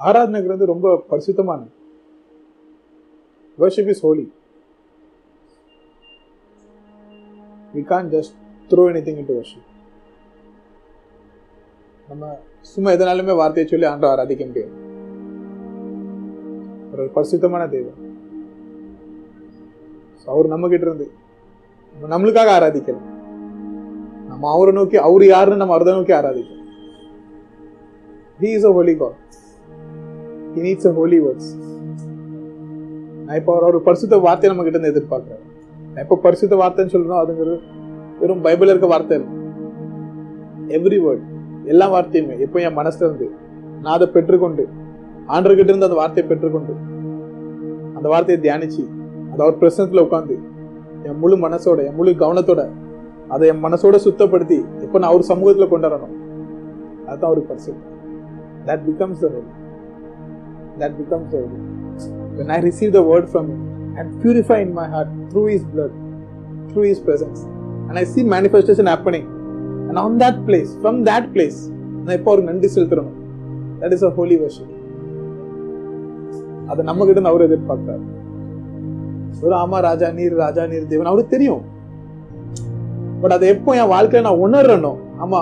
ஆராதனைங்கிறது ரொம்ப பரிசுத்தமானது worship is holy. We can't just throw anything into worship. நம்ம சும்மா எதனாலுமே வார்த்தையை சொல்லி ஆண்டோ ஆராதிக்க முடியாது. ஒரு பரிசுத்தமான தெய்வம் அவர் நம்ம கிட்ட இருந்து நம்ம நம்மளுக்காக ஆராதிக்கலாம் நம்ம அவரை நோக்கி அவர் யாருன்னு நம்ம அவரை நோக்கி ஆராதிக்கலாம் he is a holy God He needs a holy words. நான் இப்போ அவர் ஒரு பரிசுத்த வார்த்தையை நம்ம கிட்ட இருந்து எதிர்பார்க்குறேன் நான் இப்போ பரிசுத்த வார்த்தைன்னு சொல்றோம் அதுங்கிறது வெறும் பைபிள் இருக்க வார்த்தை எவ்ரி வேர்ட் எல்லா வார்த்தையுமே எப்போ என் மனசுல இருந்து நான் அதை பெற்றுக்கொண்டு ஆண்டர்கிட்ட இருந்து அந்த வார்த்தையை பெற்றுக்கொண்டு அந்த வார்த்தையை தியானிச்சு அதை அவர் பிரசனத்தில் உட்காந்து என் முழு மனசோட என் முழு கவனத்தோட அதை என் மனசோட சுத்தப்படுத்தி எப்போ நான் அவர் சமூகத்தில் கொண்டு வரணும். அதுதான் அவருக்கு பரிசு that becomes the role That becomes holy. When I receive the word from Him and purify in my heart through His blood, through His presence, and I see manifestation happening, and on that place, from that place, நான் இப்போ ஒரு நன்றி செலுத்துறோம் that is a holy worship அதை நம்ம கிட்ட அவர் எதிர்பார்க்கிறார் ஒரு ஆமா ராஜா நீர் ராஜா நீர் தேவன் அவருக்கு தெரியும் பட் அதை எப்போ என் வாழ்க்கையில நான் உணர்றேனோ ஆமா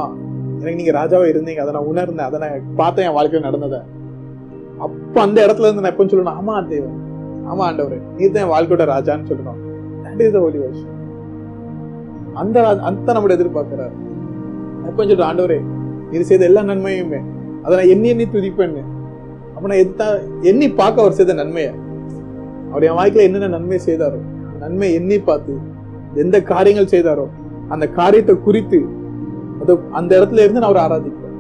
எனக்கு நீங்க ராஜாவா இருந்தீங்க அதை நான் உணர்ந்தேன் அதை நான் பார்த்தேன் என் வாழ்க்கையில் நடந்ததை அப்போ அந்த இடத்துல இருந்து நான் எப்போ சொல்லணும் ஆமா தேவன் ஆமா ஆண்டவர் நீர் தான் என் வாழ்க்கையோட ராஜான்னு சொல்லணும் தட் இஸ் ஹோலி வருஷம் அந்த அந்த நம்மளை எதிர்பார்க்கிறார். எப்போ சொல்றேன் ஆண்டவரே நீர் செய்த எல்லா நன்மையுமே அதை நான் எண்ணி எண்ணி துதிப்பேன்னு. அப்போ நான் எத்தா எண்ணி பார்க்க அவர் செய்த நன்மையை. அவர் என் வாழ்க்கையில என்னென்ன நன்மை செய்தாரோ நன்மை எண்ணி பார்த்து எந்த காரியங்கள் செய்தாரோ அந்த காரியத்தை குறித்து அது அந்த இடத்துல இருந்து நான் அவர் ஆராதிக்கிறேன்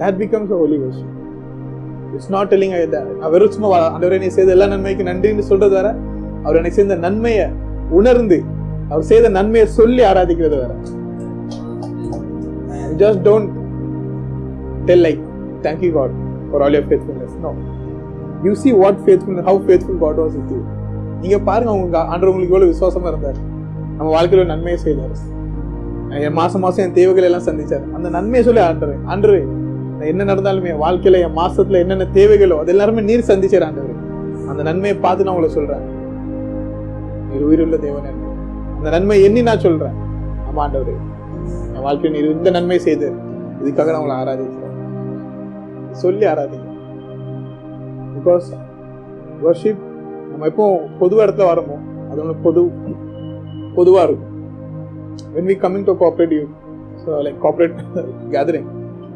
that becomes holy holy it's not telling நான் வெறும் சும்மா வா- ஆண்டவரே நீ செய்த எல்லா நன்மைக்கு நன்றின்னு சொல்றது வேற. அவர் எனக்கு செய்த நன்மையை உணர்ந்து அவர் செய்த நன்மையை சொல்லி ஆராதிக்கிறது வேற. Just don't tell like thank you God for all your faithfulness no you see what faithful how faithful God was with you நீங்க பாருங்க அவங்க ஆண்டவர் உங்களுக்கு எவ்வளவு விசுவாசமா இருந்தார். நம்ம வாழ்க்கையில நன்மையை செய்தார். என் மாசம் மாசம் என் தேவைகளை எல்லாம் சந்திச்சார். அந்த நன்மையை சொல்லி ஆண்டவர் ஆண்டவர் என்ன நடந்தாலுமே என் வாழ்க்கையில என் மாசத்துல என்னென்ன தேவைகளோ அது எல்லாருமே நீர் சந்திச்சார் ஆண்டவர். அந்த நன்மையை பார்த்து நான் உங்களை சொல்றேன். நீர் உயிருள்ள தேவன் அந்த நன்மை எண்ணி நான் சொல்றேன். ஆமா ஆண்டவர். என் வாழ்க்கையில் நீர் இந்த நன்மை செய்து இதுக்காக நான் உங்களை ஆராதிக்கிறேன். சொல்லி ஆராதிங்க. பிகாஸ் வர்ஷிப் நம்ம எப்போ பொது இடத்துல வரமோ அது ஒன்று பொது பொதுவாக இருக்கும். When we coming to corporate you so like corporate gathering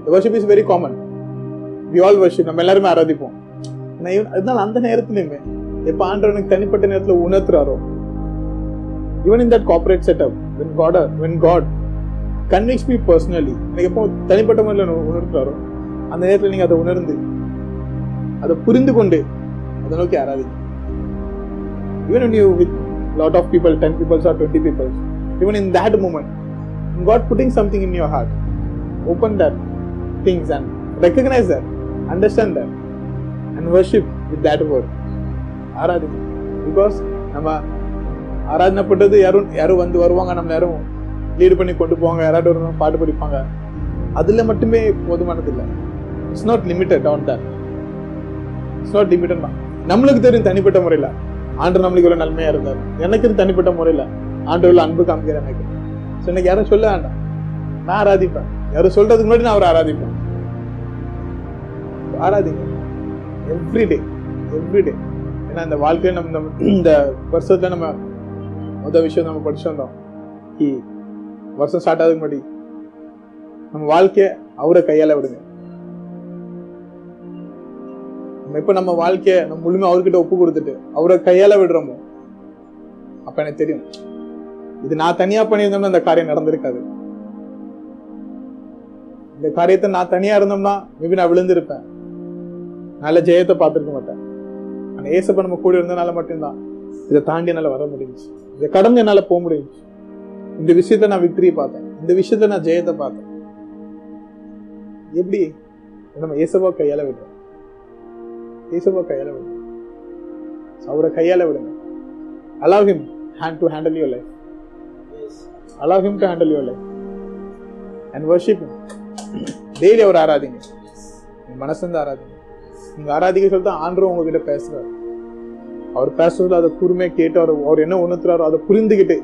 worship is very common we all worship நம்ம எல்லாருமே ஆராதிப்போம் அதனால அந்த நேரத்துலையுமே எப்போ ஆண்டவனுக்கு தனிப்பட்ட நேரத்தில் உணர்த்துறாரோ even in that corporate setup when God when God convicts me personally எனக்கு எப்போ தனிப்பட்ட முறையில் உணர்த்துறாரோ அந்த நேரத்தில் நீங்கள் அதை உணர்ந்து அதை புரிந்து கொண்டு அதை நோக்கி ஆராதிங்க even you with lot of people ten peoples or twenty peoples even in that moment God putting something in your heart open that things and recognize that understand that and worship with that word. ஆராதிங்க. Because நம்ம ஆராதனைப்பட்டது யாரும் யாரும் வந்து வருவாங்க நம்ம யாரும் lead பண்ணி கொண்டு போவாங்க யாராவது ஒரு பாட்டு படிப்பாங்க. அதில் மட்டுமே போதுமானது இல்லை it's not limited on that it's not limited நம்மளுக்கு தெரியும் தனிப்பட்ட முறையில். ஆண்டு நம்மளுக்கு இவ்வளோ நன்மையாக இருந்தார். எனக்கு இது தனிப்பட்ட முறையில். ஆண்டு அன்பு காமிக்கிறேன் எனக்கு. ஸோ எனக்கு யாரும் சொல்ல வேண்டாம். நான் ஆராதிப்பேன். யாரும் சொல்கிறதுக்கு முன்னாடி நான் அவரை ஆராதிப்பேன். ஆராதிங்க எவ்ரிடே எவ்ரிடே ஏன்னா இந்த வாழ்க்கையில நம்ம நம்ம இந்த வருஷத்துல நம்ம மொதல் விஷயம் நம்ம படிச்சு வந்தோம். வருஷம் ஸ்டார்ட் ஆகுது முன்னாடி நம்ம வாழ்க்கையை அவரை கையால விடுங்க. நம்ம இப்போ நம்ம வாழ்க்கையை நம்ம முழுமையா அவர்கிட்ட ஒப்பு கொடுத்துட்டு அவரை கையால விடுறோமோ அப்ப எனக்கு தெரியும் இது நான் தனியா பண்ணியிருந்தோம்னா இந்த காரியம் நடந்திருக்காது. இந்த காரியத்தை நான் தனியா இருந்தோம்னா மேபி நான் விழுந்திருப்பேன். நல்ல ஜெயத்தை பார்த்துருக்க மாட்டேன். ஆனால் ஏசப்ப நம்ம கூட இருந்தனால மட்டும்தான் இதை தாண்டி என்னால் வர முடிஞ்சு இதை கடந்து என்னால் போக முடிஞ்சு இந்த விஷயத்த நான் விக்டரியை பார்த்தேன். இந்த விஷயத்த நான் ஜெயத்தை பார்த்தேன். எப்படி? நம்ம ஏசப்பா கையால விடுறோம். ஏசப்பா கையால விடுறோம். அவரை கையால விடுங்க. Allow him hand to handle your life allow him to handle your life and worship daily அவர் ஆராதிங்க. மனசுந்து ஆராதிங்க. நீங்க ஆராதிக்க சொல்லிட்டு ஆண்டரும் உங்ககிட்ட பேசுறாரு. அவர் பேசுறதுல அதை கூர்மையா கேட்டு அவர் அவர் என்ன உணர்த்துறாரோ அதை புரிந்துக்கிட்டு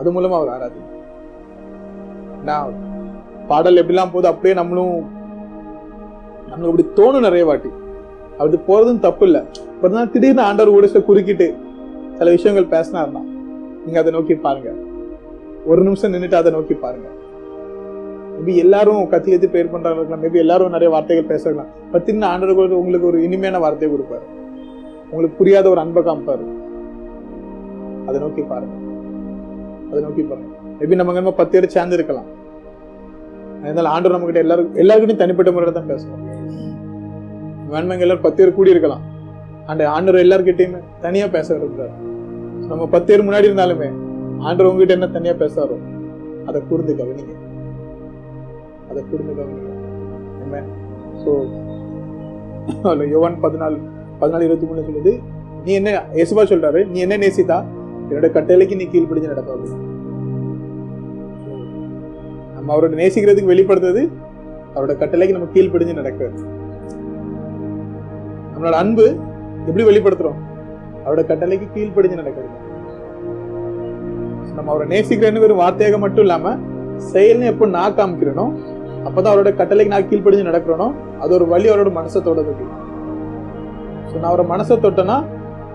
அது மூலமா அவர் ஆராதி நான் பாடல் எப்படிலாம் போகுது அப்படியே நம்மளும் நம்மளுக்கு அப்படி தோணும் நிறைய வாட்டி. அப்படி போறதும் தப்பு இல்லை. தான் திடீர்னு ஆண்டவர் கூட குறுக்கிட்டு சில விஷயங்கள் பேசினார்னா நீங்க அதை நோக்கி பாருங்க. ஒரு நிமிஷம் நின்றுட்டு அதை நோக்கி பாருங்க. மேபி எல்லாரும் கத்தி கத்தி பேர் பண்ணுறாங்க இருக்கலாம். மேபி எல்லாரும் நிறைய வார்த்தைகள் பேசலாம். பட் திரும்ப ஆண்டவர் உங்களுக்கு ஒரு இனிமையான வார்த்தையை கொடுப்பாரு. உங்களுக்கு புரியாத ஒரு அன்பை காமிப்பார். அதை நோக்கி பாருங்க. அதை நோக்கி பாருங்க. மேபி நம்ம நம்ம பத்து பேர் சேர்ந்து இருக்கலாம். அதனால ஆண்டவர் நம்ம கிட்ட எல்லாரும் எல்லாருக்கிட்டையும் தனிப்பட்ட முறையில தான் பேசணும். வேண்மைங்க எல்லாரும் பத்து பேர் கூடி இருக்கலாம். அண்ட் ஆண்டவர் எல்லார்கிட்டயுமே தனியா பேச விரும்புறாரு. நம்ம பத்து பேர் முன்னாடி இருந்தாலுமே ஆண்டவர் உங்ககிட்ட என்ன தனியாக பேசாரோ அதை கூர்ந்து கவனிங்க. அதை கூர்ந்து கவனிக்கும் ஸோ யோவான் பதினாலு பதினாலு இருபத்தி மூணு சொல்லுது நீ என்ன யேசுபா சொல்றாரு நீ என்ன நேசித்தா? என்னோட கட்டளைக்கு நீ கீழ்ப்பிடிஞ்சு நடப்பாரு நம்ம அவரோட நேசிக்கிறதுக்கு வெளிப்படுத்துறது அவரோட கட்டளைக்கு நம்ம கீழ்ப்பிடிஞ்சு நடக்கிறது. நம்மளோட அன்பு எப்படி வெளிப்படுத்துறோம்? அவரோட கட்டளைக்கு கீழ்ப்படிஞ்சு நடக்கிறது. நம்ம அவரை நேசிக்கிறேன்னு வெறும் வார்த்தையாக மட்டும் இல்லாம செயல்னு எப்போ நான் காமிக்கிறேனோ அப்பதான் அவரோட கட்டளைக்கு நான் கீழ்ப்படிஞ்சு நடக்கிறேனோ அது ஒரு வழி அவரோட மனசை தொடுறதுக்கு ஸோ நான் அவரோட மனசை தொட்டேன்னா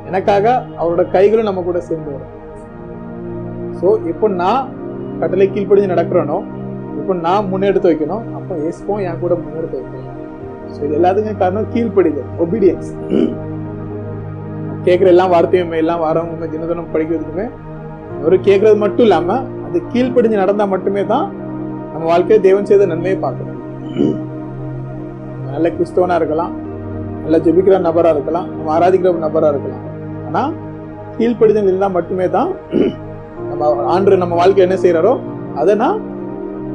எனக்காக அவரோட கைகளும் நம்ம கூட சேர்ந்து வரும். ஸோ இப்போ நான் கட்டளை கீழ்ப்படிஞ்சு நடக்கிறேனோ இப்போ நான் முன்னெடுத்து வைக்கணும் அப்போ ஏசுப்போம் என் கூட முன்னெடுத்து வைக்கணும். ஸோ இது எல்லாத்துக்கும் காரணம் கீழ்ப்படிதல் ஒபீடியன்ஸ் கேட்குற எல்லா வார்த்தையுமே எல்லாம் வாரவங்க தினதினம் படிக்கிறதுக்குமே ஒரு கேட்கறது மட்டும் இல்லாமல் அது கீழ்ப்படிஞ்சு நடந்தால் மட்டுமே தான் நம்ம வாழ்க்கையை தேவன் செய்த நன்மையை பார்க்கணும். நல்ல கிறிஸ்தவனா இருக்கலாம் நல்ல ஜெபிக்கிற நபரா இருக்கலாம் நம்ம ஆராதிக்கிற நபரா இருக்கலாம். ஆனா கீழ்ப்படிதல் இருந்தா மட்டுமே தான் நம்ம ஆண்டு நம்ம வாழ்க்கை என்ன செய்யறாரோ அதை நான்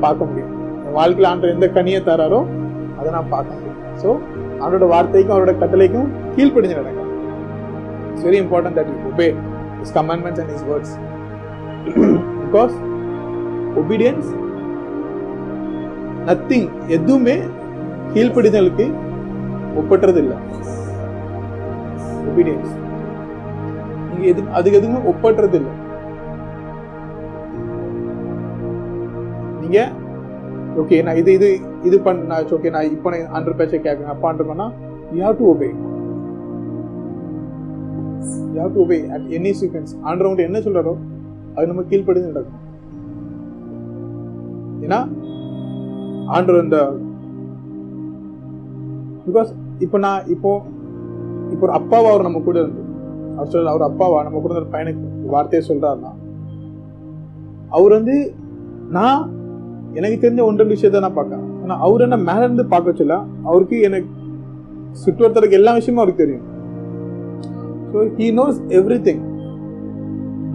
பார்க்க முடியும். என் வாழ்க்கையில் ஆண்டு எந்த கனியை தராரோ அதை நான் பார்க்க முடியும். ஸோ அவரோட வார்த்தைக்கும் அவரோட கட்டளைக்கும் கீழ்ப்படிஞ்சு நடக்கும் it's very important that you obey is commandments and is words because obedience nothing எதுவுமே கீழ்ப்படிதலுக்கு ஒப்பற்றது இல்லை நீங்க எது அதுக்கு எதுவுமே ஒப்பற்றது இல்லை நீங்க ஓகே நான் இது இது இது பண்ண ஓகே நான் இப்போ நான் அண்டர் பேச்சை கேட்குறேன் அப்பா இருக்கேன்னா you have to obey you have to obey at any sequence under என்ன சொல்கிறாரோ அது நம்ம கீழ்ப்படிந்து நடக்கும். ஏன்னா ஆண்டு இந்த பிகாஸ் இப்போ நான் இப்போ இப்போ ஒரு அப்பாவா அவர் நம்ம கூட இருந்து அவர் சொல்ற அவர் அப்பாவா நம்ம கூட இருந்த பையனுக்கு வார்த்தையை சொல்றாருன்னா அவர் வந்து நான் எனக்கு தெரிஞ்ச ஒன்றரை விஷயத்த நான் பார்க்கறேன். ஆனால் அவர் என்ன மேல இருந்து பார்க்க சொல்ல அவருக்கு எனக்கு சுற்றுவட்டத்துக்கு எல்லா விஷயமும் அவருக்கு தெரியும். So he knows everything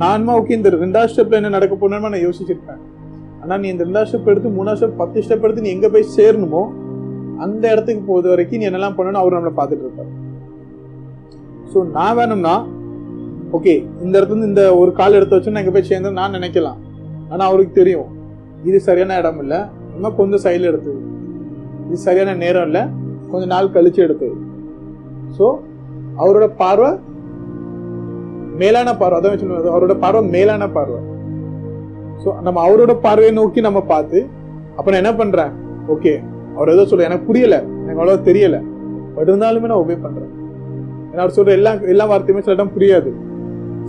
நான்மா ஓகே இந்த ரெண்டாவது ஸ்டெப்ல என்ன நடக்க போனோம்னு நான் யோசிச்சிருப்பேன். ஆனால் நீ இந்த ரெண்டாவது ஸ்டெப் எடுத்து மூணாவது ஸ்டெப் பத்து ஸ்டெப் எடுத்து நீ எங்கே போய் சேரணுமோ அந்த இடத்துக்கு போது வரைக்கும் நீ என்னெல்லாம் பண்ணணும் அவர் நம்மளை பார்த்துட்டு இருப்பார். ஸோ நான் வேணும்னா ஓகே இந்த இடத்துல இருந்து இந்த ஒரு கால் எடுத்து வச்சு நான் போய் சேர்ந்து நான் நினைக்கலாம். ஆனால் அவருக்கு தெரியும். இது சரியான இடம் இல்லை. இன்னும் கொஞ்சம் சைடில் எடுத்தது இது சரியான நேரம் இல்லை. கொஞ்சம் நாள் கழிச்சு எடுத்தது ஸோ அவரோட பார்வை மேலான பார்வை. அதான் சொல்லுவது அவரோட பார்வை மேலான பார்வை. ஸோ நம்ம அவரோட பார்வையை நோக்கி நம்ம பார்த்து அப்போ நான் என்ன பண்ணுறேன் ஓகே அவர் ஏதோ சொல்ல எனக்கு புரியல. எனக்கு அவ்வளோ தெரியல. பட் இருந்தாலுமே நான் ஒபே பண்ணுறேன் ஏன்னா அவர் சொல்கிற எல்லா எல்லா வார்த்தையுமே சில இடம் புரியாது.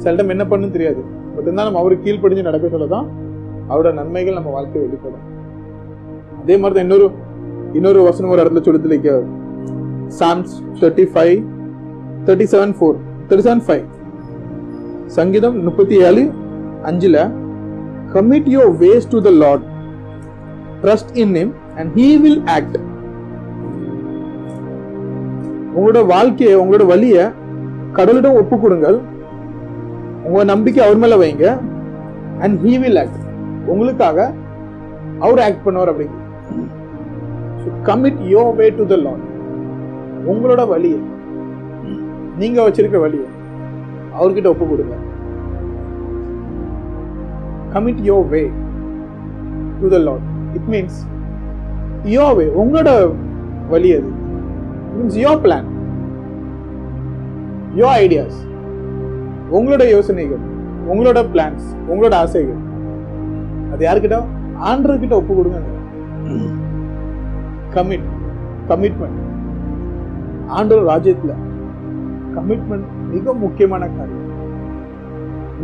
சில இடம் என்ன பண்ணுன்னு தெரியாது. பட் இருந்தாலும் நம்ம அவருக்கு கீழ்ப்படிஞ்சு நடக்க சொல்ல தான் அவரோட நன்மைகள் நம்ம வாழ்க்கை வெளிப்படும் அதே மாதிரி தான் இன்னொரு இன்னொரு வசனம் ஒரு இடத்துல சொல்லி தெளிக்க Psalms thirty five thirty seven four thirty seven five சங்கீதம் முப்பத்தி ஏழு அஞ்சில் commit your ways to the Lord. Trust in him and he will act உங்களோட வாழ்க்கையை உங்களோட வழிய கடவுளிடம் ஒப்பு கொடுங்கள் உங்க நம்பிக்கை அவர் மேல வைங்க. அண்ட் ஹீ வில் ஆக்ட் உங்களுக்காக அவர் ஆக்ட் பண்ணுவார் அப்படிங்க commit your way to the Lord உங்களோட வழியை நீங்க வச்சிருக்கிற வழியை அவர்கிட்ட ஒப்பு கொடுங்க commit your way to the Lord it means your way உங்களோட வழி அது means your plan your ideas உங்களோட யோசனைகள் உங்களோட பிளான்ஸ் உங்களோட ஆசைகள். அது யாருக்கிட்ட ஆண்டர்கிட்ட ஒப்பு கொடுங்க. கமிட் கமிட்மெண்ட் ஆண்டவர் ராஜ்யத்தில் கமிட்மெண்ட் மிக முக்கியமான காரியம்.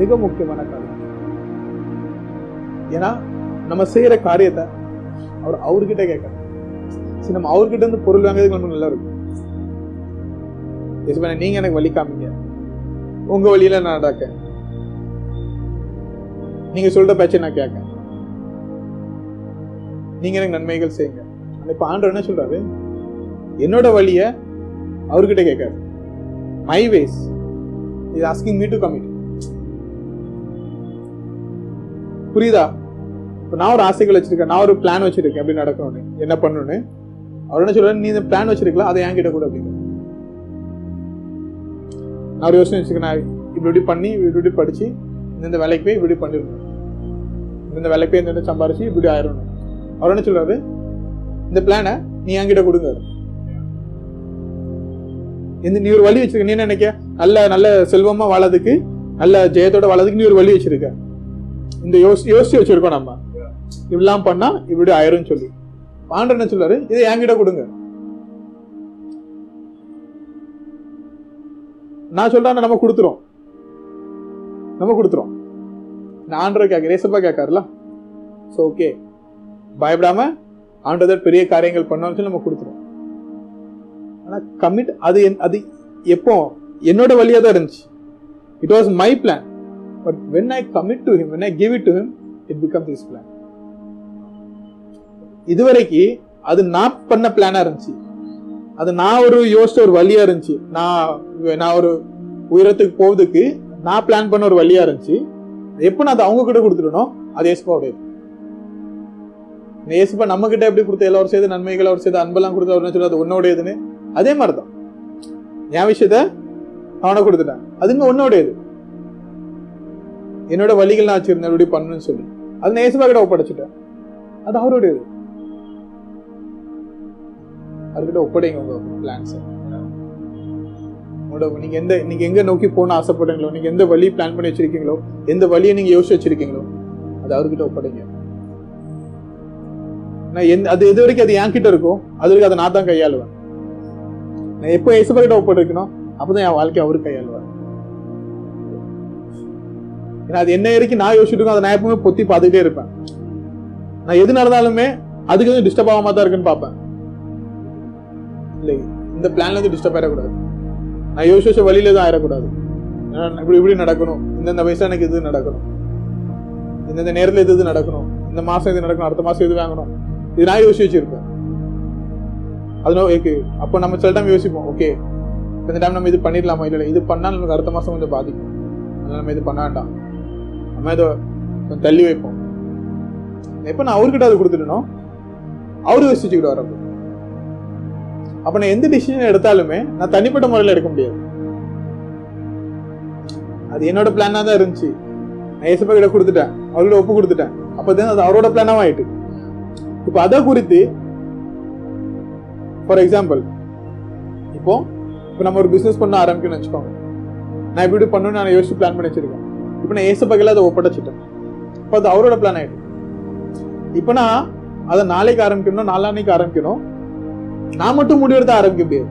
மிக முக்கியமான காரியம். ஏன்னா நம்ம செய்யற காரியத்தை அவர் அவர்கிட்ட கேட்கணும். சரி நம்ம அவர்கிட்ட இருந்து பொருள் வாங்குறதுக்கு நமக்கு நல்லா இருக்கும். யேசுப்பா, நீங்க எனக்கு வழி காமிங்க. உங்க வழியில நான் நடக்க. நீங்க சொல்ற பேச்சை நான் கேட்க. நீங்க எனக்கு நன்மைகள் செய்யுங்க. இப்ப ஆண்டவர் என்ன சொல்றாரு? என்னோட வழிய அவர்கிட்ட கேட்காரு. மை வேஸ் இது ஆஸ்கிங் மீ டு கமிட் புரியுதா? இப்போ நான் ஒரு ஆசைகள் வச்சிருக்கேன். நான் ஒரு பிளான் வச்சிருக்கேன். எப்படி நடக்கணும்னு. என்ன பண்ணணும்னு? அவர் என்ன சொல்றாரு? நீ இந்த பிளான் வச்சிருக்கல அதை என்கிட்ட கூட அப்படிங்க. நான் ஒரு யோசனை வச்சிருக்கேன். நான் இப்படி இப்படி பண்ணி இப்படி இப்படி படிச்சு இந்த வேலைக்கு போய் இப்படி பண்ணிருக்கணும் இந்த வேலைக்கு போய் இந்த சம்பாரிச்சு இப்படி ஆயிரணும் அவர் என்ன சொல்றாரு? இந்த பிளானை நீ என்கிட்ட கொடுங்க. இந்த நீ ஒரு வழி வச்சிருக்க. நீ என்ன நினைக்க நல்ல நல்ல செல்வமா வாழறதுக்கு நல்ல ஜெயத்தோட வாழறதுக்கு நீ ஒரு வழி வச்சிருக்க. இந்த யோசி யோசிச்சு வச்சிருக்கோம் நம்ம. இப்படிலாம் பண்ணா இப்படி ஆயிரும் சொல்லி. ஆண்டர் என்ன சொல்றாரு? இதை என்கிட்ட கொடுங்க. நான் சொல்றேன் நம்ம கொடுத்துரும். நம்ம கொடுத்துரும். நான் ஆண்டர் கேட்க ரேசப்பா கேட்காருல? ஸோ ஓகே பயப்படாம ஆண்டவர் பெரிய காரியங்கள் பண்ணாலும் சொல்லி நம்ம கொடுத்துரும். ஆனா கமிட் அது என்- அது எப்போ? என்னோட வழியா தான் இருந்துச்சு. It was my plan but when I commit to him when I give it to him it becomes is plan இதுவரைக்கு அது நான் பண்ண பிளானா இருந்துச்சு. அது நான் ஒரு யோசிச்ச ஒரு வழியா இருந்துச்சு. நான் நான் ஒரு உயரத்துக்கு போவதுக்கு நான் பிளான் பண்ண ஒரு வழியா இருந்துச்சு. எப்போ நான் அதை அவங்க கிட்ட கொடுத்துட்டனோ அது ஏசுப்பாவுடைய ஏசுப்பா நம்ம கிட்ட எப்படி கொடுத்த எல்லாரும் செய்த நன்மைகள் அவர் செய்த அன்பெல்லாம் கொடுத்து அவர் சொல்லி சொல்றது அது உன்னோடையதுன்னு. அதே மாதிரி தான் என் விஷயத்த அவனை கொடுத்துட்டேன். அதுங்க உன்னோடையது. என்னோட வழிகள் நான் வச்சிருந்தேன் அப்படி பண்ணணும்னு சொல்லி. அது நான் ஏசுப்பா கிட்ட ஒப்படைச்சிட்டேன். அது அவருடையது. அவர்கிட்ட ஒப்படைங்க உங்க பிளான்ஸ் உங்களோட நீங்க எந்த நீங்க எங்க நோக்கி போன ஆசைப்படுறீங்களோ நீங்க எந்த வழி பிளான் பண்ணி வச்சிருக்கீங்களோ எந்த வழியை நீங்க யோசிச்சு வச்சிருக்கீங்களோ அது அவர்கிட்ட ஒப்படைங்க. நான் எந்த அது எது வரைக்கும் அது என்கிட்ட இருக்கோ அது வரைக்கும் அதை நான் தான் கையாளுவேன். நான் எப்போ இயேசுபா கிட்ட ஒப்படைக்கணும் அப்பதான் என் வாழ்க்கை அவரு கையாளுவார். ஏன்னா அது என்ன வரைக்கும் நான் யோசிச்சுட்டு இருக்கோம் அதை நான் எப்பவுமே பொத்தி பார்த்துக்கிட்டே இருப்பேன். நான் எது நடந்தாலுமே அதுக்கு வந்து டிஸ்டர்ப் ஆகாம தான் இருக்குன்னு பார்ப்பேன். இல்லை இந்த பிளான்ல இருந்து டிஸ்டர்ப் ஆயிடக்கூடாது. நான் யோசிச்ச வழியில தான் ஆயிடக்கூடாது. இப்படி இப்படி நடக்கணும். இந்தந்த வயசுல எனக்கு இது நடக்கணும். இந்தந்த நேரத்தில் இது இது நடக்கணும். இந்த மாசம் இது நடக்கணும் அடுத்த மாசம் இது வாங்கணும். இது நான் யோசிச்சு வச்சிருப்பேன். அதனால ஓகே. அப்போ நம்ம சில டைம் யோசிப்போம் ஓகே. இந்த டைம் நம்ம இது பண்ணிடலாமா? இல்லை இது பண்ணால் நமக்கு அடுத்த மாசம் கொஞ்சம் பாதிக்கும். அதனால நம்ம இது பண்ண வேண்டாம். நம்ம இதை கொஞ்சம் தள்ளி வைப்போம். எப்போ நான் அவர்கிட்ட அதை கொடுத்துட்டனோ அவரு யோசிச்சுக்கிட்டு அப்போ நான் எந்த டிசிஷன் எடுத்தாலுமே நான் தனிப்பட்ட முறையில் எடுக்க முடியாது. அது என்னோட பிளானா தான் இருந்துச்சு. நான் ஏசப்பா கிட்ட கொடுத்துட்டேன். அவரோட ஒப்பு கொடுத்துட்டேன். அப்போ தான் அது அவரோட பிளானாக ஆயிட்டு. இப்போ அதை குறித்து ஃபார் எக்ஸாம்பிள் இப்போ இப்போ நம்ம ஒரு பிசினஸ் பண்ண ஆரம்பிக்கணும்னு வச்சுக்கோங்க. நான் இப்படி பண்ணணும்னு நான் யோசிச்சு பிளான் பண்ணி வச்சிருக்கேன். இப்போ நான் ஏசப்பகையில் அதை ஒப்படைச்சிட்டேன். இப்போ அது அவரோட பிளான் ஆயிட்டு இப்போ நான் அதை நாளைக்கு ஆரம்பிக்கணும் நாளான்னைக்கு ஆரம்பிக்கணும். நான் மட்டும் முடிவெடுத்து ஆரம்பிக்க முடியாது.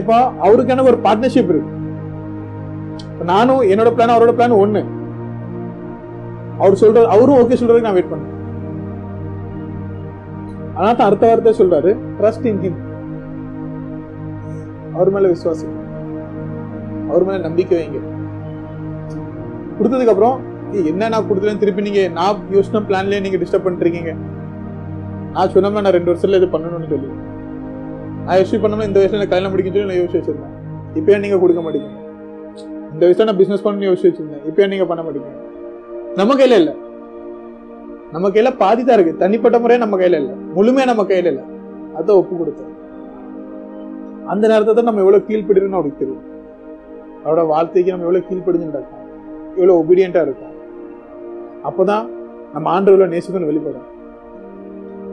இப்போ அவருக்கு எனக்கு ஒரு பார்ட்னர்ஷிப் இருக்கு. நானும் என்னோட பிளான் அவரோட பிளான் ஒன்று அவர் சொல்ற அவரும் ஓகே சொல்றதுக்கு நான் வெயிட் பண்ணேன். ஆனா தான் அடுத்த வார்த்தை சொல்றாரு ட்ரஸ்ட் இன் ஹிம் அவர் மேல விசுவாசம் அவர் மேல நம்பிக்கை வைங்க. கொடுத்ததுக்கு அப்புறம் என்ன நான் கொடுத்தேன்னு திருப்பி நீங்க நான் யோசனை பிளான்லயே நீங்க டிஸ்டர்ப் பண்ணிருக்கீங்க நான் சொன்னோம்னா நான் ரெண்டு வருஷத்துல இது பண்ணணும்னு சொல்லி. நான் யோசிச்சு பண்ணோம்னா இந்த வயசுல கல்யாணம் முடிக்கும் சொல்லி நான் யோசிச்சு வச்சிருந்தேன். இப்போ நீங்க கொடுக்க மாட்டீங்க? இந்த வயசுல நான் பிசினஸ் பண்ணணும்னு யோசிச்சு வச்சிருந்தேன். இப்போ நீங்கள் நீங்க பண்ண மாட்டீங்க? நம்ம கையில இல்ல. நம்ம கையில பாதி தான் இருக்கு. தனிப்பட்ட முறையா நம்ம கையில இல்ல. முழுமையா நம்ம கையில இல்ல. அதை ஒப்பு கொடுத்தேன். அந்த நேரத்தை தான் நம்ம எவ்வளவு கீழ்படுறோம்னு அவருக்கு தெரியும். அவரோட வார்த்தைக்கு நம்ம எவ்வளவு கீழ்ப்படிஞ்சு எவ்வளோ ஒபீடியண்ட்டாக இருக்கும் அப்போ தான் நம்ம ஆண்டவர்ல நேசிக்கணும் வெளிப்படும்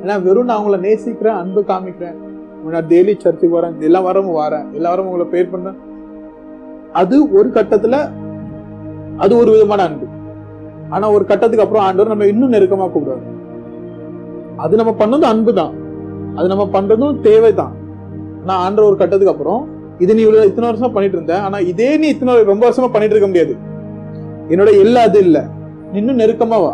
ஏன்னா வெறும் நான் உங்களை நேசிக்கிறேன் அன்பு காமிக்கிறேன். நான் டெய்லி சர்ச்சுக்கு வரேன் எல்லா வாரமும் வரேன் எல்லா வாரமும் உங்களை பேர் பண்ணேன் அது ஒரு கட்டத்தில் அது ஒரு விதமான அன்பு. ஆனால் ஒரு கட்டத்துக்கு அப்புறம் ஆண்டவர் நம்ம இன்னும் நெருக்கமாக கூப்பிடுவாங்க அது நம்ம பண்ணதும் அன்பு தான் அது நம்ம பண்ணுறதும் தேவை தான் ஆனால் ஆண்டவர் ஒரு கட்டத்துக்கு அப்புறம் இது நீ இவ்வளோ இத்தனை வருஷமா பண்ணிட்டு இருந்த ஆனால் இதே நீ இத்தனை ரொம்ப வருஷமா பண்ணிட்டு இருக்க முடியாது. என்னோட எல்லா அது இல்லை. இன்னும் நெருக்கமா வா.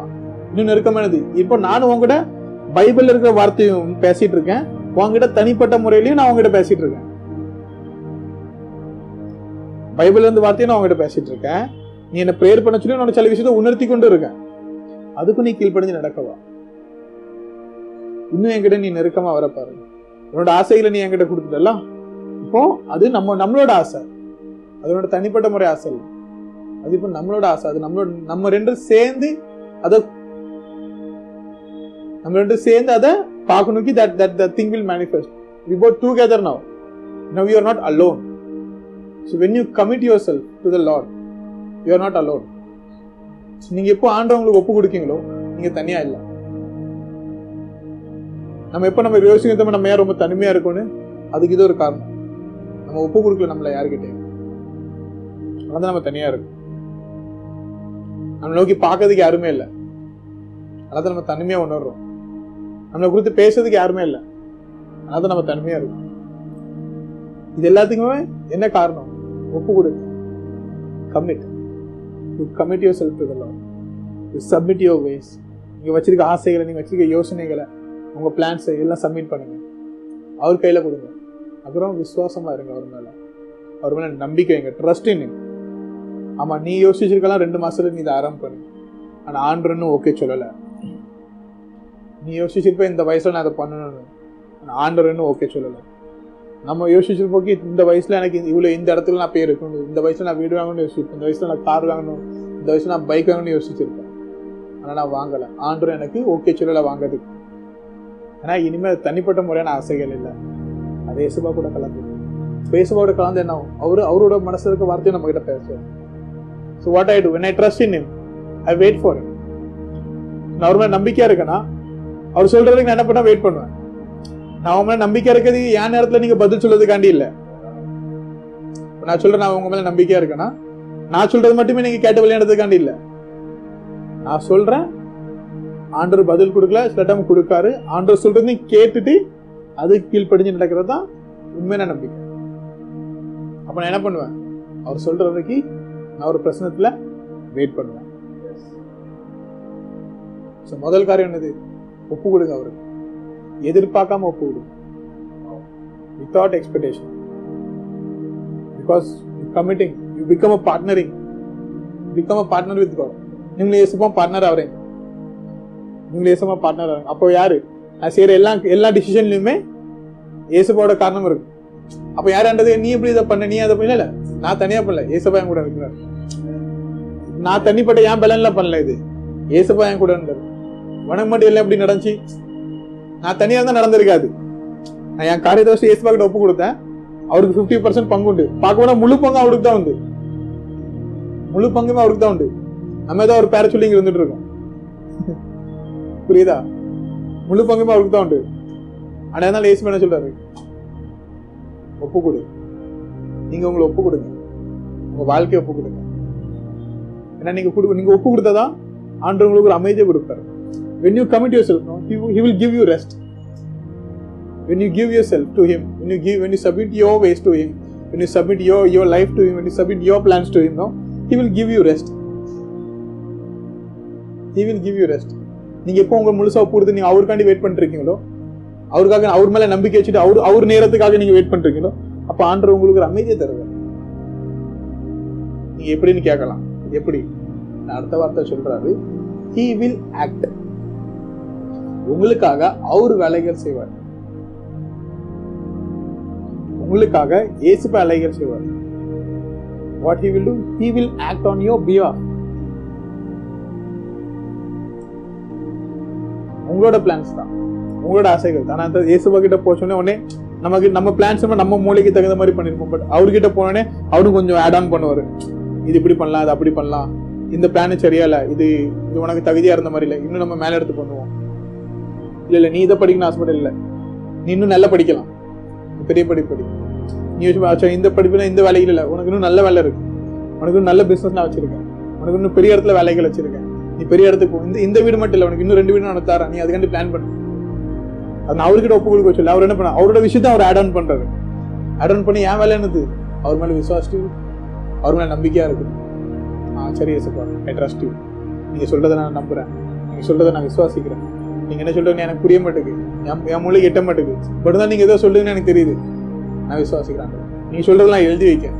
இன்னும் நெருக்கமானது. இப்போ நானும் உங்ககிட்ட பைபிள் இருக்கிற வார்த்தையும் பேசிட்டு இருக்கேன். உங்ககிட்ட தனிப்பட்ட முறையிலையும் நான் உங்ககிட்ட பேசிட்டு இருக்கேன். பைபிள் இருந்து வார்த்தையும் நான் உங்ககிட்ட பேசிட்டு இருக்கேன். நீ என்ன ப்ரேயர் பண்ண சொல்லி உன்னோட சில விஷயத்தை உணர்த்தி கொண்டு இருக்கேன். அதுக்கும் நீ கீழ்ப்படிஞ்சு நடக்கவா இன்னும் என்கிட்ட நீ நெருக்கமா வர பாரு. உன்னோட ஆசைகளை நீ என்கிட்ட கொடுத்துட்டல இப்போ அது நம்ம நம்மளோட ஆசை. அதனோட தனிப்பட்ட முறை ஆசை இல்லை. அது இப்போ நம்மளோட ஆசை. அது நம்மளோட நம்ம ரெண்டும் சேர்ந்து அதை நம்ம ரெண்டும் சேர்ந்து அதை பார்க்கணும் that that the thing will manifest we both together now now you are not alone so when you commit yourself to the Lord you are not alone நீங்க எப்போ ஆண்டவங்களுக்கு ஒப்பு கொடுக்கீங்களோ நீங்க தனியா இல்லை. நம்ம எப்போ நம்ம யோசிக்க நம்ம ஏன் ரொம்ப தனிமையா இருக்கும்னு? அதுக்கு இது ஒரு காரணம். நம்ம ஒப்பு கொடுக்கல நம்மள யாருக்கிட்டே அதான் நம்ம தனியா இருக்கும். நம்மளை நோக்கி பார்க்கறதுக்கு யாருமே இல்லை. அதாவது நம்ம தனிமையாக உணர்றோம். நம்மளை குறித்து பேசுறதுக்கு யாருமே இல்லை. அதாவது நம்ம தனிமையா இருக்கும். இது எல்லாத்துக்குமே என்ன காரணம்? ஒப்பு கொடுத்து commit you commit yourself you submit your ways நீங்கள் வச்சிருக்க ஆசைகளை நீங்கள் வச்சிருக்க யோசனைகளை உங்கள் பிளான்ஸை எல்லாம் சப்மிட் பண்ணுங்க. அவர் கையில் கொடுங்க. அப்புறம் விசுவாசமாக இருங்க அவர் மேலே. அவர் மேலே நம்பிக்கை வைங்க. ட்ரஸ்ட் இன் ஆமா நீ யோசிச்சிருக்கலாம் ரெண்டு மாசத்துல நீ இதை ஆரம்பி ஆனா ஆண்டுன்னு ஓகே சொல்லல. நீ யோசிச்சிருப்ப இந்த வயசுல நான் அதை பண்ணணும்னு. ஆனா ஓகே சொல்லல. நம்ம யோசிச்சிருப்போக்கி இந்த வயசுல எனக்கு இவ்வளவு இந்த இடத்துல நான் பேர் இருக்கணும். இந்த வயசுல நான் வீடு வாங்கணும்னு யோசிச்சிருப்பேன். இந்த வயசுல நான் கார் வாங்கணும். இந்த வயசுல நான் பைக் வாங்கணும்னு யோசிச்சிருப்பேன். ஆனா நான் வாங்கல. ஆண்டவர் எனக்கு ஓகே சொல்லல வாங்குறதுக்கு. ஏன்னா இனிமேல் தனிப்பட்ட முறையான ஆசைகள் இல்லை. அது இயேசுபா கூட கலந்து. பேசுபாவோட கலந்து என்ன ஆகும்? அவரு அவரோட மனசு இருக்க வார்த்தையை நம்ம கிட்ட பேசுவார் so what I do when I trust in him I wait for him. நான் அவர் மேல நம்பிக்கையா இருக்கேன்னா அவர் சொல்றதுக்கு நான் என்ன பண்ணா வெயிட் பண்ணுவேன். நான் உங்க மேல நம்பிக்கை இருக்கிறது என் நேரத்துல நீங்க பதில் சொல்றதுக்காண்டி இல்ல. நான் சொல்றேன் நான் உங்க மேல நம்பிக்கையா இருக்கேன்னா நான் சொல்றது மட்டுமே நீங்க கேட்டு விளையாடுறதுக்காண்டி இல்ல. நான் சொல்றேன் ஆண்டவர் பதில் கொடுக்கல சில டைம் கொடுக்காரு. ஆண்டவர் சொல்றதையும் கேட்டுட்டு அது கீழ்ப்படிஞ்சு நடக்கிறது தான் உண்மையான நம்பிக்கை. அப்ப நான் என்ன பண்ணுவேன்? அவர் சொல்கிறதுக்கு நான் ஒரு பிரச்சனத்துல வெயிட் பண்ணுவேன். ஸோ முதல் காரியம் என்னது? ஒப்பு கொடுங்க அவருக்கு. எதிர்பார்க்காம ஒப்பு கொடுங்க without expectation because committing you become a partnering become a partner with God நீங்களே இயேசுப்பா பார்ட்னர் ஆகிறீங்க நீங்களே இயேசுப்பா பார்ட்னர் ஆகிறீங்க அப்போ யாரு? நான் செய்கிற எல்லா எல்லா டிசிஷன்லையுமே இயேசுப்பாவோட காரணம் இருக்கு. அப்ப யாராண்டது நீ எப்படி இதை பண்ண? நீ அதை பண்ணல? நான் தனியா பண்ணல. ஏசப்பா என் கூட இருக்கிறார். நான் தனிப்பட்ட என் பலன்ல பண்ணல இது. ஏசப்பா என் கூட இருந்தார். உனக்கு மட்டும் எல்லாம் எப்படி நடந்துச்சு? நான் தனியா தான் நடந்திருக்காது. நான் என் காரியத்தை வச்சு ஏசப்பா கிட்ட ஒப்பு கொடுத்தேன். அவருக்கு பிப்டி பர்சன்ட் பங்கு உண்டு. பார்க்க போனா முழு பங்கு அவருக்கு தான் உண்டு. முழு பங்குமே அவருக்கு தான் உண்டு. நம்ம ஏதோ ஒரு பேர சொல்லி இங்க இருந்துட்டு இருக்கோம். புரியுதா? முழு பங்குமே அவருக்கு தான் உண்டு. ஆனா என்ன ஏசுமே என்ன சொல்றாரு? ஒப்பு கொடு நீங்க உங்களை ஒப்பு கொடுங்க உங்க வாழ்க்கையை ஒப்பு கொடுங்க ஏன்னா நீங்க கொடு நீங்க ஒப்பு கொடுத்தாதான் ஆண்டு உங்களுக்கு ஒரு அமைதியை கொடுப்பாரு when you commit yourself no he, will- he will give you rest when you give yourself to him when you give when you submit your ways to him when you submit your your life to him when you submit your plans to him no he will give you rest he will give you rest நீங்க எப்போ உங்க முழுசா ஒப்பு கொடுத்து நீங்க அவருக்காண்டி wait பண்ணிட்டு இருக்கீங்களோ அவருக்காக அவர் மேல நம்பிக்கை வச்சுட்டு அவர் அவர் நேரத்துக்காக நீங்க வெயிட் பண்றீங்களோ அப்ப ஆண்டவர் உங்களுக்கு ஒரு அமைதியை தருவார். நீங்க எப்படின்னு கேட்கலாம். எப்படி? நான் அடுத்த வார்த்தை சொல்றாரு. ஹீ வில் ஆக்ட் உங்களுக்காக அவர் வேலைகள் செய்வார். உங்களுக்காக இயேசு வேலைகள் செய்வார். What he will do he will act on your பியா உங்களோட பிளான்ஸ் தான். உங்களோட ஆசைகள் ஆனால் அந்த இயேசுவா கிட்ட போச்சோடனே உடனே நமக்கு நம்ம பிளான்ஸ் நம்ம மூளைக்கு தகுந்த மாதிரி பண்ணிருப்போம். பட் அவர்கிட்ட போனோடனே அவரும் கொஞ்சம் ஆட் ஆன் பண்ணுவார். இது இப்படி பண்ணலாம் அது அப்படி பண்ணலாம். இந்த பிளான் சரியா இல்லை. இது இது உனக்கு தகுதியாக இருந்த மாதிரி இல்லை. இன்னும் நம்ம மேலே எடுத்து பண்ணுவோம். இல்லை இல்லை நீ இதை படிக்கணும் ஆசைப்பட இல்லை நீ இன்னும் நல்லா படிக்கலாம். பெரிய படிப்படி நீ யோசிச்சு ஆச்சா இந்த படிப்புல இந்த வேலைகள் இல்லை. உனக்கு இன்னும் நல்ல வேலை இருக்கு. உனக்கு இன்னும் நல்ல பிஸ்னஸ் நான் வச்சிருக்கேன். உனக்கு இன்னும் பெரிய இடத்துல வேலைகள் வச்சிருக்கேன். நீ பெரிய இடத்துக்கு போ. இந்த இந்த வீடு மட்டும் இல்லை. உனக்கு இன்னும் ரெண்டு வீடு நான் தரேன். நீ அதுக்காண்டி பிளான் பண்ணு. அது நான் அவர்கிட்ட ஒப்பு கொடுக்க சொல்லி அவர் என்ன பண்ண அவரோட விஷயத்தை அவர் ஆட் ஆன் பண்றாரு. ஆட் ஆன் பண்ணி ஏன் வேலை என்னது? அவர் மேல விசுவாசிட்டு அவர் மேல நம்பிக்கையா இருக்கு. ஆ சரி ஏசப்பா ஐ ட்ரஸ்ட் யூ நீங்க சொல்றதை நான் நம்புறேன். நீங்க சொல்றதை நான் விசுவாசிக்கிறேன். நீங்க என்ன சொல்றீங்க எனக்கு புரிய மாட்டேங்குது. என் என் மூளைக்கு எட்ட மாட்டேங்குது. பட் தான் நீங்க ஏதோ சொல்லுங்கன்னு எனக்கு தெரியுது. நான் விசுவாசிக்கிறேன். நீங்க சொல்றதெல்லாம் எழுதி வைக்கேன்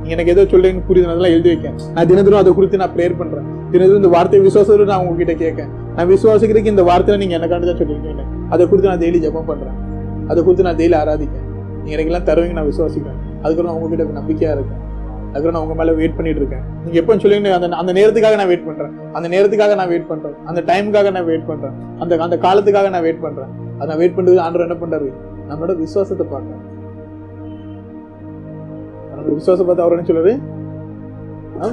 நீங்க எனக்கு ஏதோ சொல்றீங்கன்னு புரியுது அதெல்லாம் எழுதி வைக்கேன் நான் தினதினம் அதை குறித்து நான் ப்ரேயர் பண்றேன். தினதினம் இந்த வார்த்தையை விசுவாசத்தோட நான் உங்ககிட்ட கேட்கேன் நான் விசுவாசிக்கிறதுக்கு இந்த வார்த்தையில நீங்க எனக்காண்டி தான் சொல்லிருக்கீங்க அதை கொடுத்து நான் டெய்லி ஜபம் பண்ணுறேன் அதை கொடுத்து நான் டெய்லி ஆராதிக்கேன் நீங்கள் எனக்கெல்லாம் தருவீங்க நான் விசுவாசிக்கிறேன் அதுக்கப்புறம் நான் உங்ககிட்ட நம்பிக்கையாக இருக்கேன். அதுக்கப்புறம் நான் உங்கள் மேலே வெயிட் பண்ணிட்டு இருக்கேன். நீங்கள் எப்போ சொல்லுங்க அந்த அந்த நேரத்துக்காக நான் வெயிட் பண்ணுறேன் அந்த நேரத்துக்காக நான் வெயிட் பண்ணுறேன் அந்த டைமுக்காக நான் வெயிட் பண்ணுறேன் அந்த அந்த காலத்துக்காக நான் வெயிட் பண்ணுறேன் அதை நான் வெயிட் பண்ணுறது ஆண்டவர் என்ன பண்ணுறாரு நம்மளோட விசுவாசத்தை பார்க்குறேன் நம்மளோட விசுவாசம் பார்த்து அவர் என்ன சொல்றாரு?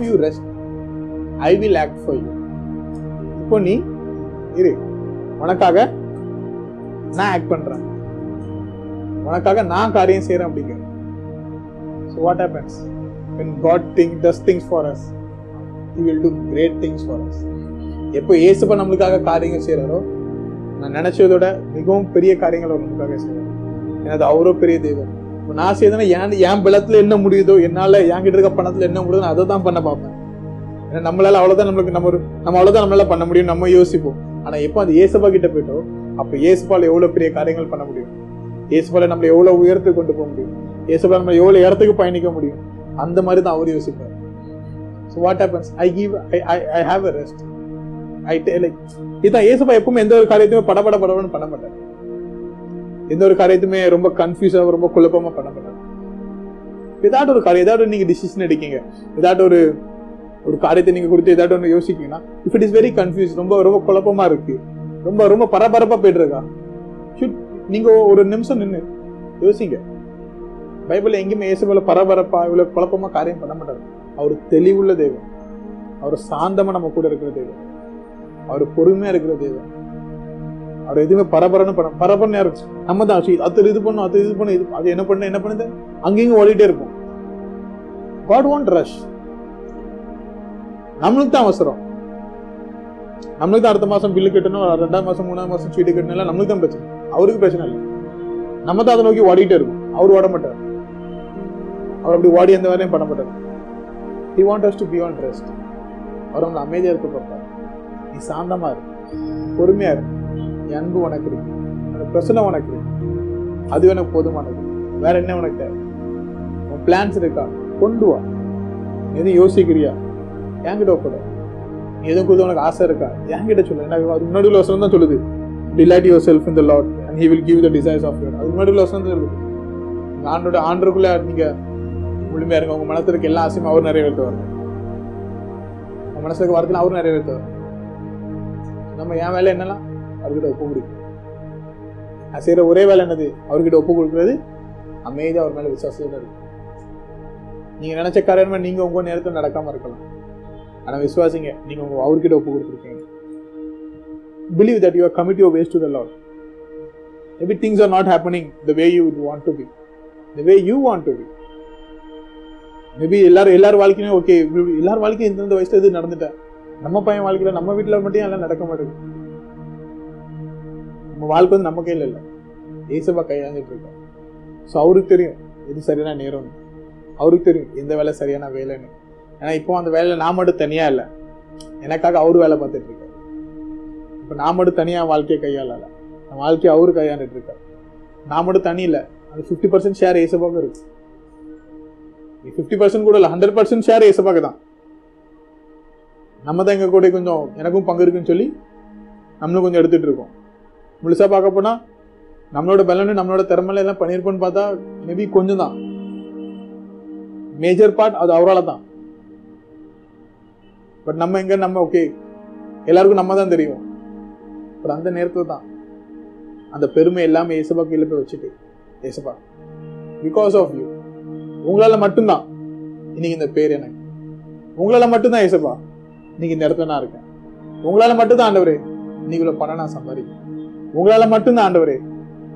You rest I will act for you இப்போ நீ இரு. உனக்காக நான் ஆக்ட் பண்ணுறேன் உனக்காக நான் காரியம் செய்கிறேன் அப்படிங்க so what happens when God thing does things for us you will do great things for us எப்போ ஏசுப்பா நம்மளுக்காக காரியங்கள் செய்கிறாரோ நான் நினச்சதோட மிகவும் பெரிய காரியங்கள் அவர் நமக்காக செய்யறாரு ஏன்னா அது அவரோ பெரிய தெய்வம். இப்போ நான் செய்தேன்னா என் என் பலத்தில் என்ன முடியுதோ என்னால என்கிட்ட இருக்க பணத்தில் என்ன முடியுதோ நான் அதை தான் பண்ண பார்ப்பேன். ஏன்னா நம்மளால அவ்வளோதான் நம்மளுக்கு நம்ம ஒரு நம்ம அவ்வளோதான் நம்மளால பண்ண முடியும் நம்ம யோசிப்போம். ஆனால் எப்போ அந்த ஏசப்பா கிட்ட போயிட்டோம் அப்ப ஏசுபால எவ்வளவு பெரிய காரியங்கள் பண்ண முடியும்? இயேசுபால நம்மளை எவ்வளவு உயரத்துக்கு கொண்டு போக முடியும்? இயேசுபால நம்ம எவ்வளவு இடத்துக்கு பயணிக்க முடியும்? அந்த மாதிரி தான் அவர் யோசிப்பார். So what happens I give I I I have a rest I like இதான் ஏசப்பா எப்பவுமே எந்த ஒரு காரியத்தையுமே படபட படபடன்னு பண்ண மாட்டார். எந்த ஒரு காரியத்தையுமே ரொம்ப கன்ஃபியூஸாக ரொம்ப குழப்பமாக பண்ண மாட்டார். ஏதாவது ஒரு காரியம் ஏதாவது நீங்கள் டிசிஷன் எடுக்கீங்க. ஏதாவது ஒரு ஒரு காரியத்தை நீங்கள் கொடுத்து ஏதாவது ஒன்று யோசிக்கீங்கன்னா if it is very confuse ரொம்ப ரொம்ப குழப்பமாக இருக்குது ரொம்ப ரொம்ப பரபரப்பா போயிட்டு இருக்கா நீங்க ஒரு நிமிஷம் நின்று யோசிங்க. பைபிள் எங்கேயுமே இயேசு போல பரபரப்பா இவ்வளவு குழப்பமா காரியம் பண்ண மாட்டாரு. அவர் தெளிவுள்ள தெய்வம் அவர் சாந்தமா நம்ம கூட இருக்கிற தெய்வம் அவர் பொறுமையா இருக்கிற தெய்வம் அவர் எதுவுமே பரபரன்னு பண்ண பரபரன்னு யாரும் நம்ம தான் அது இது பண்ணும் அது இது பண்ணும் இது அது என்ன பண்ண என்ன பண்ணுது? அங்கேயும் ஓடிட்டே இருப்போம். காட் வாண்ட் ரஷ் நம்மளுக்கு தான் அவசரம். நம்மளுக்கு தான் அடுத்த மாதம் பில்லு கட்டணும் ரெண்டாம் மாதம் மூணாம் மாதம் சீட்டு கட்டணும் நம்மளுக்கு தான் பிரச்சனை. அவருக்கு பிரச்சனை இல்லை. நம்ம தான் அதை நோக்கி ஓடிட்டே இருக்கும். அவர் ஓட மாட்டார். அவர் அப்படி ஓடி எந்த வேலையும் பண்ண மாட்டார். He want us to be on rest அவர் வந்து அமைதியாக இருக்க பார்ப்பார். நீ சாந்தமா இரு. பொறுமையாக இரு. என் அன்பு உனக்கு இருக்கு. அந்த பிரச்சனை உனக்கு இருக்கு. அது எனக்கு போதுமானது. வேற என்ன உனக்கு தேவை? உன் பிளான்ஸ் இருக்கா? கொண்டு வா. எதுவும் யோசிக்கிறியா? என்கிட்ட ஒப்பட எதுவும் கொடுத்து உனக்கு ஆசை இருக்கா? என்கிட்ட சொல்லு. ஏன்னா அது முன்னாடி உள்ள வசனம் தான் சொல்லுது. Delight yourself in the Lord and he will give the desires of your அது முன்னாடி உள்ள வசனம் தான் சொல்லுது. ஆண்டோட ஆண்டுக்குள்ள நீங்கள் முழுமையா இருங்க. உங்கள் மனசுல இருக்க எல்லா ஆசையும் அவர் நிறைவேற்றுவார். உங்கள் மனசுல இருக்க வார்த்தையில அவர் நிறைவேற்றுவார். நம்ம என் வேலை என்னலாம் அவர்கிட்ட ஒப்பு கொடுக்கும் நான் செய்கிற ஒரே வேலை என்னது? அவர்கிட்ட ஒப்பு கொடுக்குறது அமைதியாக அவர் மேலே விசுவாசத்தோட இருக்கும் நீங்கள் நினச்ச காரியமா நீங்கள் உங்கள் நேரத்தில் நடக்காம இருக்கலாம். ஆனால் விசுவாசிங்க நீங்கள் உங்கள் அவர்கிட்ட ஒப்பு கொடுத்துருக்கீங்க. Believe that you are commit your ways to the Lord maybe things are not happening the way you want to be the way you want to be maybe எல்லாரும் எல்லார் வாழ்க்கையும் ஓகே எல்லார் வாழ்க்கையும் இந்தந்த வயசுல இது நடந்துட்டேன் நம்ம பையன் வாழ்க்கையில நம்ம வீட்டில் மட்டும் எல்லாம் நடக்க மாட்டேங்குது. நம்ம வாழ்க்கை வந்து நம்ம கையில் இல்லை. ஏசப்பா கையாண்டுட்டு இருக்கோம் ஸோ அவருக்கு தெரியும் எது சரியான நேரம்னு. அவருக்கு தெரியும் எந்த வேலை சரியான வேலைன்னு. ஏன்னா இப்போ அந்த வேலையில் நான் மட்டும் தனியாக இல்லை. எனக்காக அவர் வேலை பார்த்துட்டு இருக்காரு. இப்போ நான் மட்டும் தனியாக வாழ்க்கையை கையாளல. என் வாழ்க்கையை அவரு கையாண்டுட்டு இருக்காரு. நான் மட்டும் தனி இல்லை. அது ஃபிஃப்டி பர்சன்ட் ஷேர் ஏசப்பாக இருக்கு. ஃபிஃப்டி பர்சன்ட் கூட இல்லை ஹண்ட்ரட் பர்சன்ட் ஷேர் ஏசப்பாக்கு தான். நம்ம தான் எங்கள் கூட கொஞ்சம் எனக்கும் பங்கு இருக்குன்னு சொல்லி நம்மளும் கொஞ்சம் எடுத்துட்டு இருக்கோம். முழுசாக பார்க்க போனால் நம்மளோட பலனு நம்மளோட திறமையில எல்லாம் பண்ணியிருப்போம்னு பார்த்தா மேபி கொஞ்சம் தான். மேஜர் பார்ட் அது அவரால் தான். பட் நம்ம எங்க நம்ம ஓகே எல்லாருக்கும் நம்ம தான் தெரியும். பட் அந்த நேரத்தில் தான் அந்த பெருமை எல்லாமே ஏசப்பா கீழே போய் வச்சுட்டு ஏசப்பா பிகாஸ் ஆஃப் யூ உங்களால் மட்டும்தான். இன்னைக்கு இந்த பேர் எனக்கு. உங்களால் மட்டும்தான் ஏசப்பா. இன்னைக்கு இந்த இடத்துல நான் இருக்கேன். உங்களால் மட்டும்தான் ஆண்டவரே. இன்னைக்கு உள்ள பணம் நான் சம்பாதிக்கிறேன். உங்களால் மட்டும்தான் ஆண்டவரே.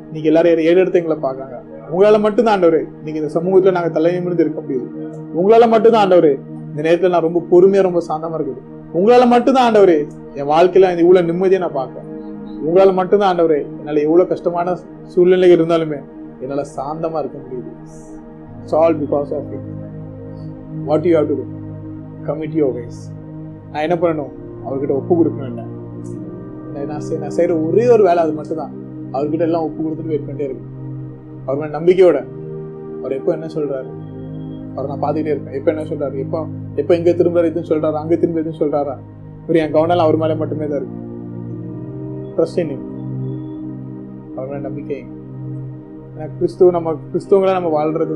இன்னைக்கு எல்லாரும் ஏழு இடத்த எங்களை பார்க்காங்க. உங்களால் மட்டும்தான் ஆண்டவரே. இன்னைக்கு இந்த சமூகத்தில் நாங்கள் தலைமை நிமிர்ந்து இருக்க முடியுது. உங்களால் மட்டும்தான் ஆண்டவரே. இந்த நேரத்தில் நான் ரொம்ப பொறுமையா ரொம்ப சாந்தமா இருக்குது. உங்களால மட்டும்தான் ஆண்டவரே என் வாழ்க்கையில இந்த இவ்வளவு நிம்மதியா நான் பார்க்கேன் உங்களால மட்டும்தான் ஆண்டவரே என்னால எவ்வளவு கஷ்டமான சூழ்நிலைகள் இருந்தாலுமே என்னால சாந்தமா இருக்க முடியுது. It's all because of it what you have to do commit your ways நான் என்ன பண்ணணும்? அவர்கிட்ட ஒப்பு கொடுக்கணும் என்ன? நான் நான் செய்- நான் செய்கிற ஒரே ஒரு வேலை அது மட்டும்தான். அவர்கிட்ட எல்லாம் ஒப்பு கொடுத்துட்டு வெயிட் பண்ணிட்டே இருக்கு அவர் மேலே நம்பிக்கையோட அவர் எப்போ என்ன சொல்றாரு? அவர் நான் பார்த்துக்கிட்டே இருப்பேன். எப்போ என்ன சொல்றாரு? எப்போ எப்போ இங்கே திரும்ப இதுன்னு சொல்றாரு? அங்க திரும்ப எதுவும் சொல்றாரா? இவர் என் கவனம் அவர் மேல மட்டுமே தான் இருக்கு. ட்ரஸ்ட் இன் அவர் மேல நம்பிக்கை ஏன்னா கிறிஸ்துவ நம்ம கிறிஸ்துவங்களாக நம்ம வாழ்றது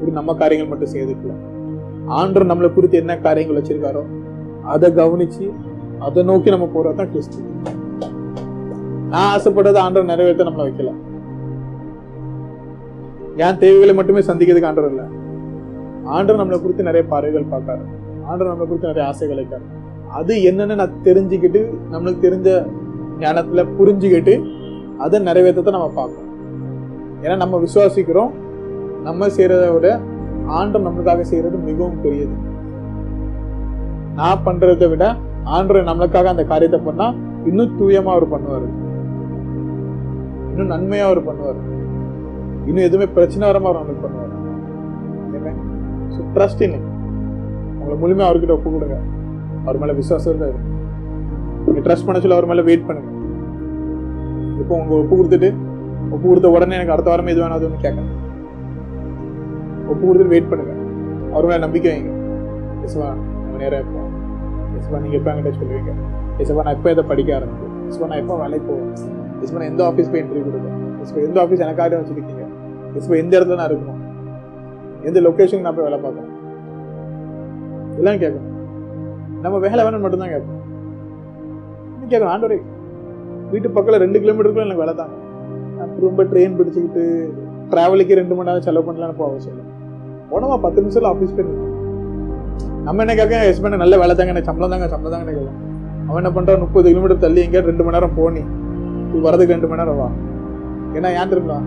ஒரு நம்ம காரியங்கள் மட்டும் செய்யறதுக்குல ஆண்டர் நம்மளை குறித்து என்ன காரியங்கள் வச்சிருக்காரோ அதை கவனிச்சு அதை நோக்கி நம்ம போறது தான் கிறிஸ்து. நான் ஆசைப்பட்டதை ஆண்டர் நிறைவேற்ற நம்மளை வைக்கல. என் தேவைகளை மட்டுமே சந்திக்கிறதுக்கு ஆண்டர் இல்லை. ஆண்டவர் நம்மளை குறித்து நிறைய பறவைகள் பார்க்காரு. ஆண்டவர் நம்மளை குறித்து நிறைய ஆசைகள் வைக்காரு. அது என்னன்னு நான் தெரிஞ்சுக்கிட்டு நம்மளுக்கு தெரிஞ்ச ஞானத்துல புரிஞ்சுக்கிட்டு அதை நிறைவேற்றத்தை நம்ம பார்க்கணும். ஏன்னா நம்ம விசுவாசிக்கிறோம் நம்ம செய்யறதை விட ஆண்டவர் நம்மளுக்காக செய்யறது மிகவும் பெரியது. நான் பண்றதை விட ஆண்டவர் நம்மளுக்காக அந்த காரியத்தை பண்ணா இன்னும் தூயமா அவர் பண்ணுவார். இன்னும் நன்மையா அவர் பண்ணுவார். இன்னும் எதுவுமே பிரச்சனை வராம அவர் நம்மளுக்கு பண்ணுவார். ஸோ ட்ரஸ்ட் இன் உங்களை முழுமையாக அவர்கிட்ட ஒப்பு கொடுங்க. அவர் மேலே விசுவாசம் இருக்காது நீங்கள் ட்ரஸ்ட் பண்ண சொல்லி அவர் மேலே வெயிட் பண்ணுங்க. இப்போ உங்கள் ஒப்பு கொடுத்துட்டு ஒப்பு கொடுத்த உடனே எனக்கு அடுத்த வாரமே இது வேணும் அது ஒன்று கேட்கணும். ஒப்பு கொடுத்துட்டு வெயிட் பண்ணுங்க. அவர் மேலே நம்பிக்கை வைங்க. எஸ்வா நம்ம நேரம் எப்போ எஸ்வா நீங்கள் எப்போ என்கிட்ட சொல்லுவீங்க? எஸ்வா நான் எப்போ இதை படிக்க ஆரம்பிக்கும் எஸ்வா நான் எப்போ வேலைக்கு போவேன்? எஸ்வா நான் எந்த ஆஃபீஸ் போய் இன்டர்வியூ கொடுப்பேன்? எஸ்வா எந்த ஆஃபீஸ் எனக்காக வச்சுருக்கீங்க? எஸ்வா எந்த இடத்துல நான் இருக்கணும்? எந்த லொக்கேஷனுக்கு நான் போய் வேலை பார்க்கணும். இதெல்லாம் கேட்கணும். நம்ம வேலை வேணும் மட்டும்தான் கேட்போம் கேட்கணும். ஆண்டோரே வீட்டு பக்கத்தில் ரெண்டு கிலோமீட்டருக்குள்ள எனக்கு வேலை தான். நான் ரொம்ப ட்ரெயின் பிடிச்சிக்கிட்டு ட்ராவலுக்கே ரெண்டு மணி நேரம் செலவு பண்ணலாம்னு போக அவசியம் இல்லை. பத்து நிமிஷத்தில் ஆஃபீஸ் போய் நம்ம என்ன கேட்க ஹஸ்பண்ட் நல்ல வேலை தாங்க எனக்கு சம்பளம் தாங்க சம்பளம் தாங்க கேட்கலாம். அவன் என்ன பண்ணுறான் முப்பது கிலோமீட்டர் தள்ளி எங்கேயாவது ரெண்டு மணி நேரம் போனி இது வரதுக்கு ரெண்டு மணி நேரம் வா. ஏன்னா ஏன் திரும்பலாம்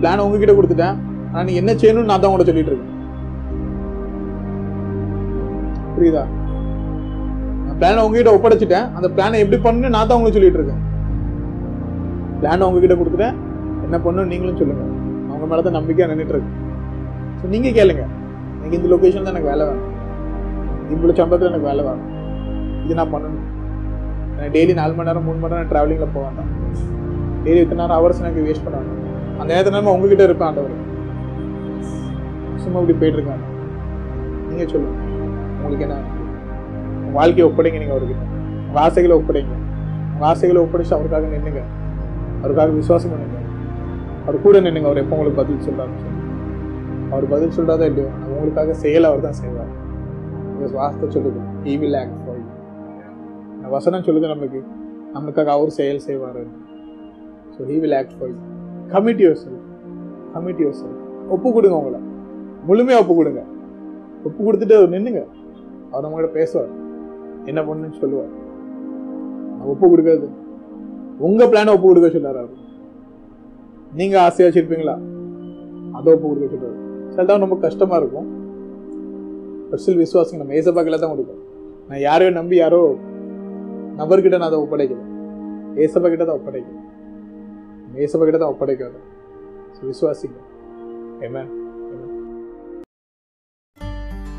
பிளான் உங்ககிட்ட கொடுத்துட்டேன். ஆனால் நீ என்ன செய்யணும்னு நான் தான் உங்கள்ட்ட சொல்லிட்டு இருக்கேன். புரியுதா? நான் பிளானை உங்ககிட்ட ஒப்படைச்சிட்டேன். அந்த பிளானை எப்படி பண்ணுன்னு நான் தான் உங்களுக்கு சொல்லிட்டு இருக்கேன். பிளானை உங்ககிட்ட கொடுத்துட்டேன். என்ன பண்ணணும் நீங்களும் சொல்லுங்க. அவங்க மேலே தான் நம்பிக்கையாக நின்றுட்டு இருக்கு ஸோ நீங்கள் கேளுங்க. எனக்கு இந்த லொக்கேஷன் தான் எனக்கு வேலை வேணும். இவ்வளோ சம்பளத்தில் எனக்கு வேலை வேணும். இது நான் பண்ணணும். நான் டெய்லி நாலு மணி நேரம் மூணு மணி நேரம் ட்ராவலிங்கில் போக வேண்டாம். டெய்லி இத்தனை நேரம் ஹவர்ஸ் எனக்கு வேஸ்ட் பண்ண அந்த நேரத்தில் நம்ம உங்ககிட்ட இருப்பேன் ஆண்டவர். சும்மா இப்படி போயிட்டு இருக்காங்க நீங்க சொல்லுங்க. உங்களுக்கு என்ன? உங்கள் வாழ்க்கையை ஒப்படைங்க நீங்க அவருக்கு உங்க ஆசைகளை ஒப்படைங்க. உங்க ஆசைகளை ஒப்படைச்சு அவருக்காக நின்றுங்க அவருக்காக விசுவாசம் பண்ணுங்க. அவர் கூட நின்றுங்க அவர் எப்போ உங்களுக்கு பதில் சொல்றாரு அவர் பதில் சொல்றாதோ இல்லையோ? உங்களுக்காக செயல் அவர் தான் செய்வார். உங்க வார்த்தை சொல்லுது he will act வசனம் சொல்லுது நம்மளுக்கு. நம்மளுக்காக அவர் செயல் செய்வார். So he will act for you commit you. செல் yourself. Commit செல் ஒப்பு கொடுங்க உங்களை. முழுமையாக ஒப்பு கொடுங்க. ஒப்பு கொடுத்துட்டு அவர் நின்றுங்க அவர் நம்ம கிட்ட பேசுவார். என்ன பண்ணுன்னு சொல்லுவார். நான் ஒப்பு கொடுக்கறது. உங்க பிளானை ஒப்பு கொடுக்க சொல்றாரு அவர். நீங்க ஆசையா வச்சிருப்பீங்களா? அதை ஒப்பு கொடுக்க சொல்றாரு. சில டைம் ரொம்ப கஷ்டமா இருக்கும். ஸ்பெஷல் விசுவாசம் நம்ம ஏசப்பாக்கில தான் கொடுக்கும் நான் யாரையோ நம்பி யாரோ நபர்கிட்ட நான் அதை ஒப்படைக்கல. ஏசப்பா கிட்ட தான் ஒப்படைக்கல. ஏசப்பா கிட்ட தான் ஒப்படைக்காது விசுவாசிங்க. Amen.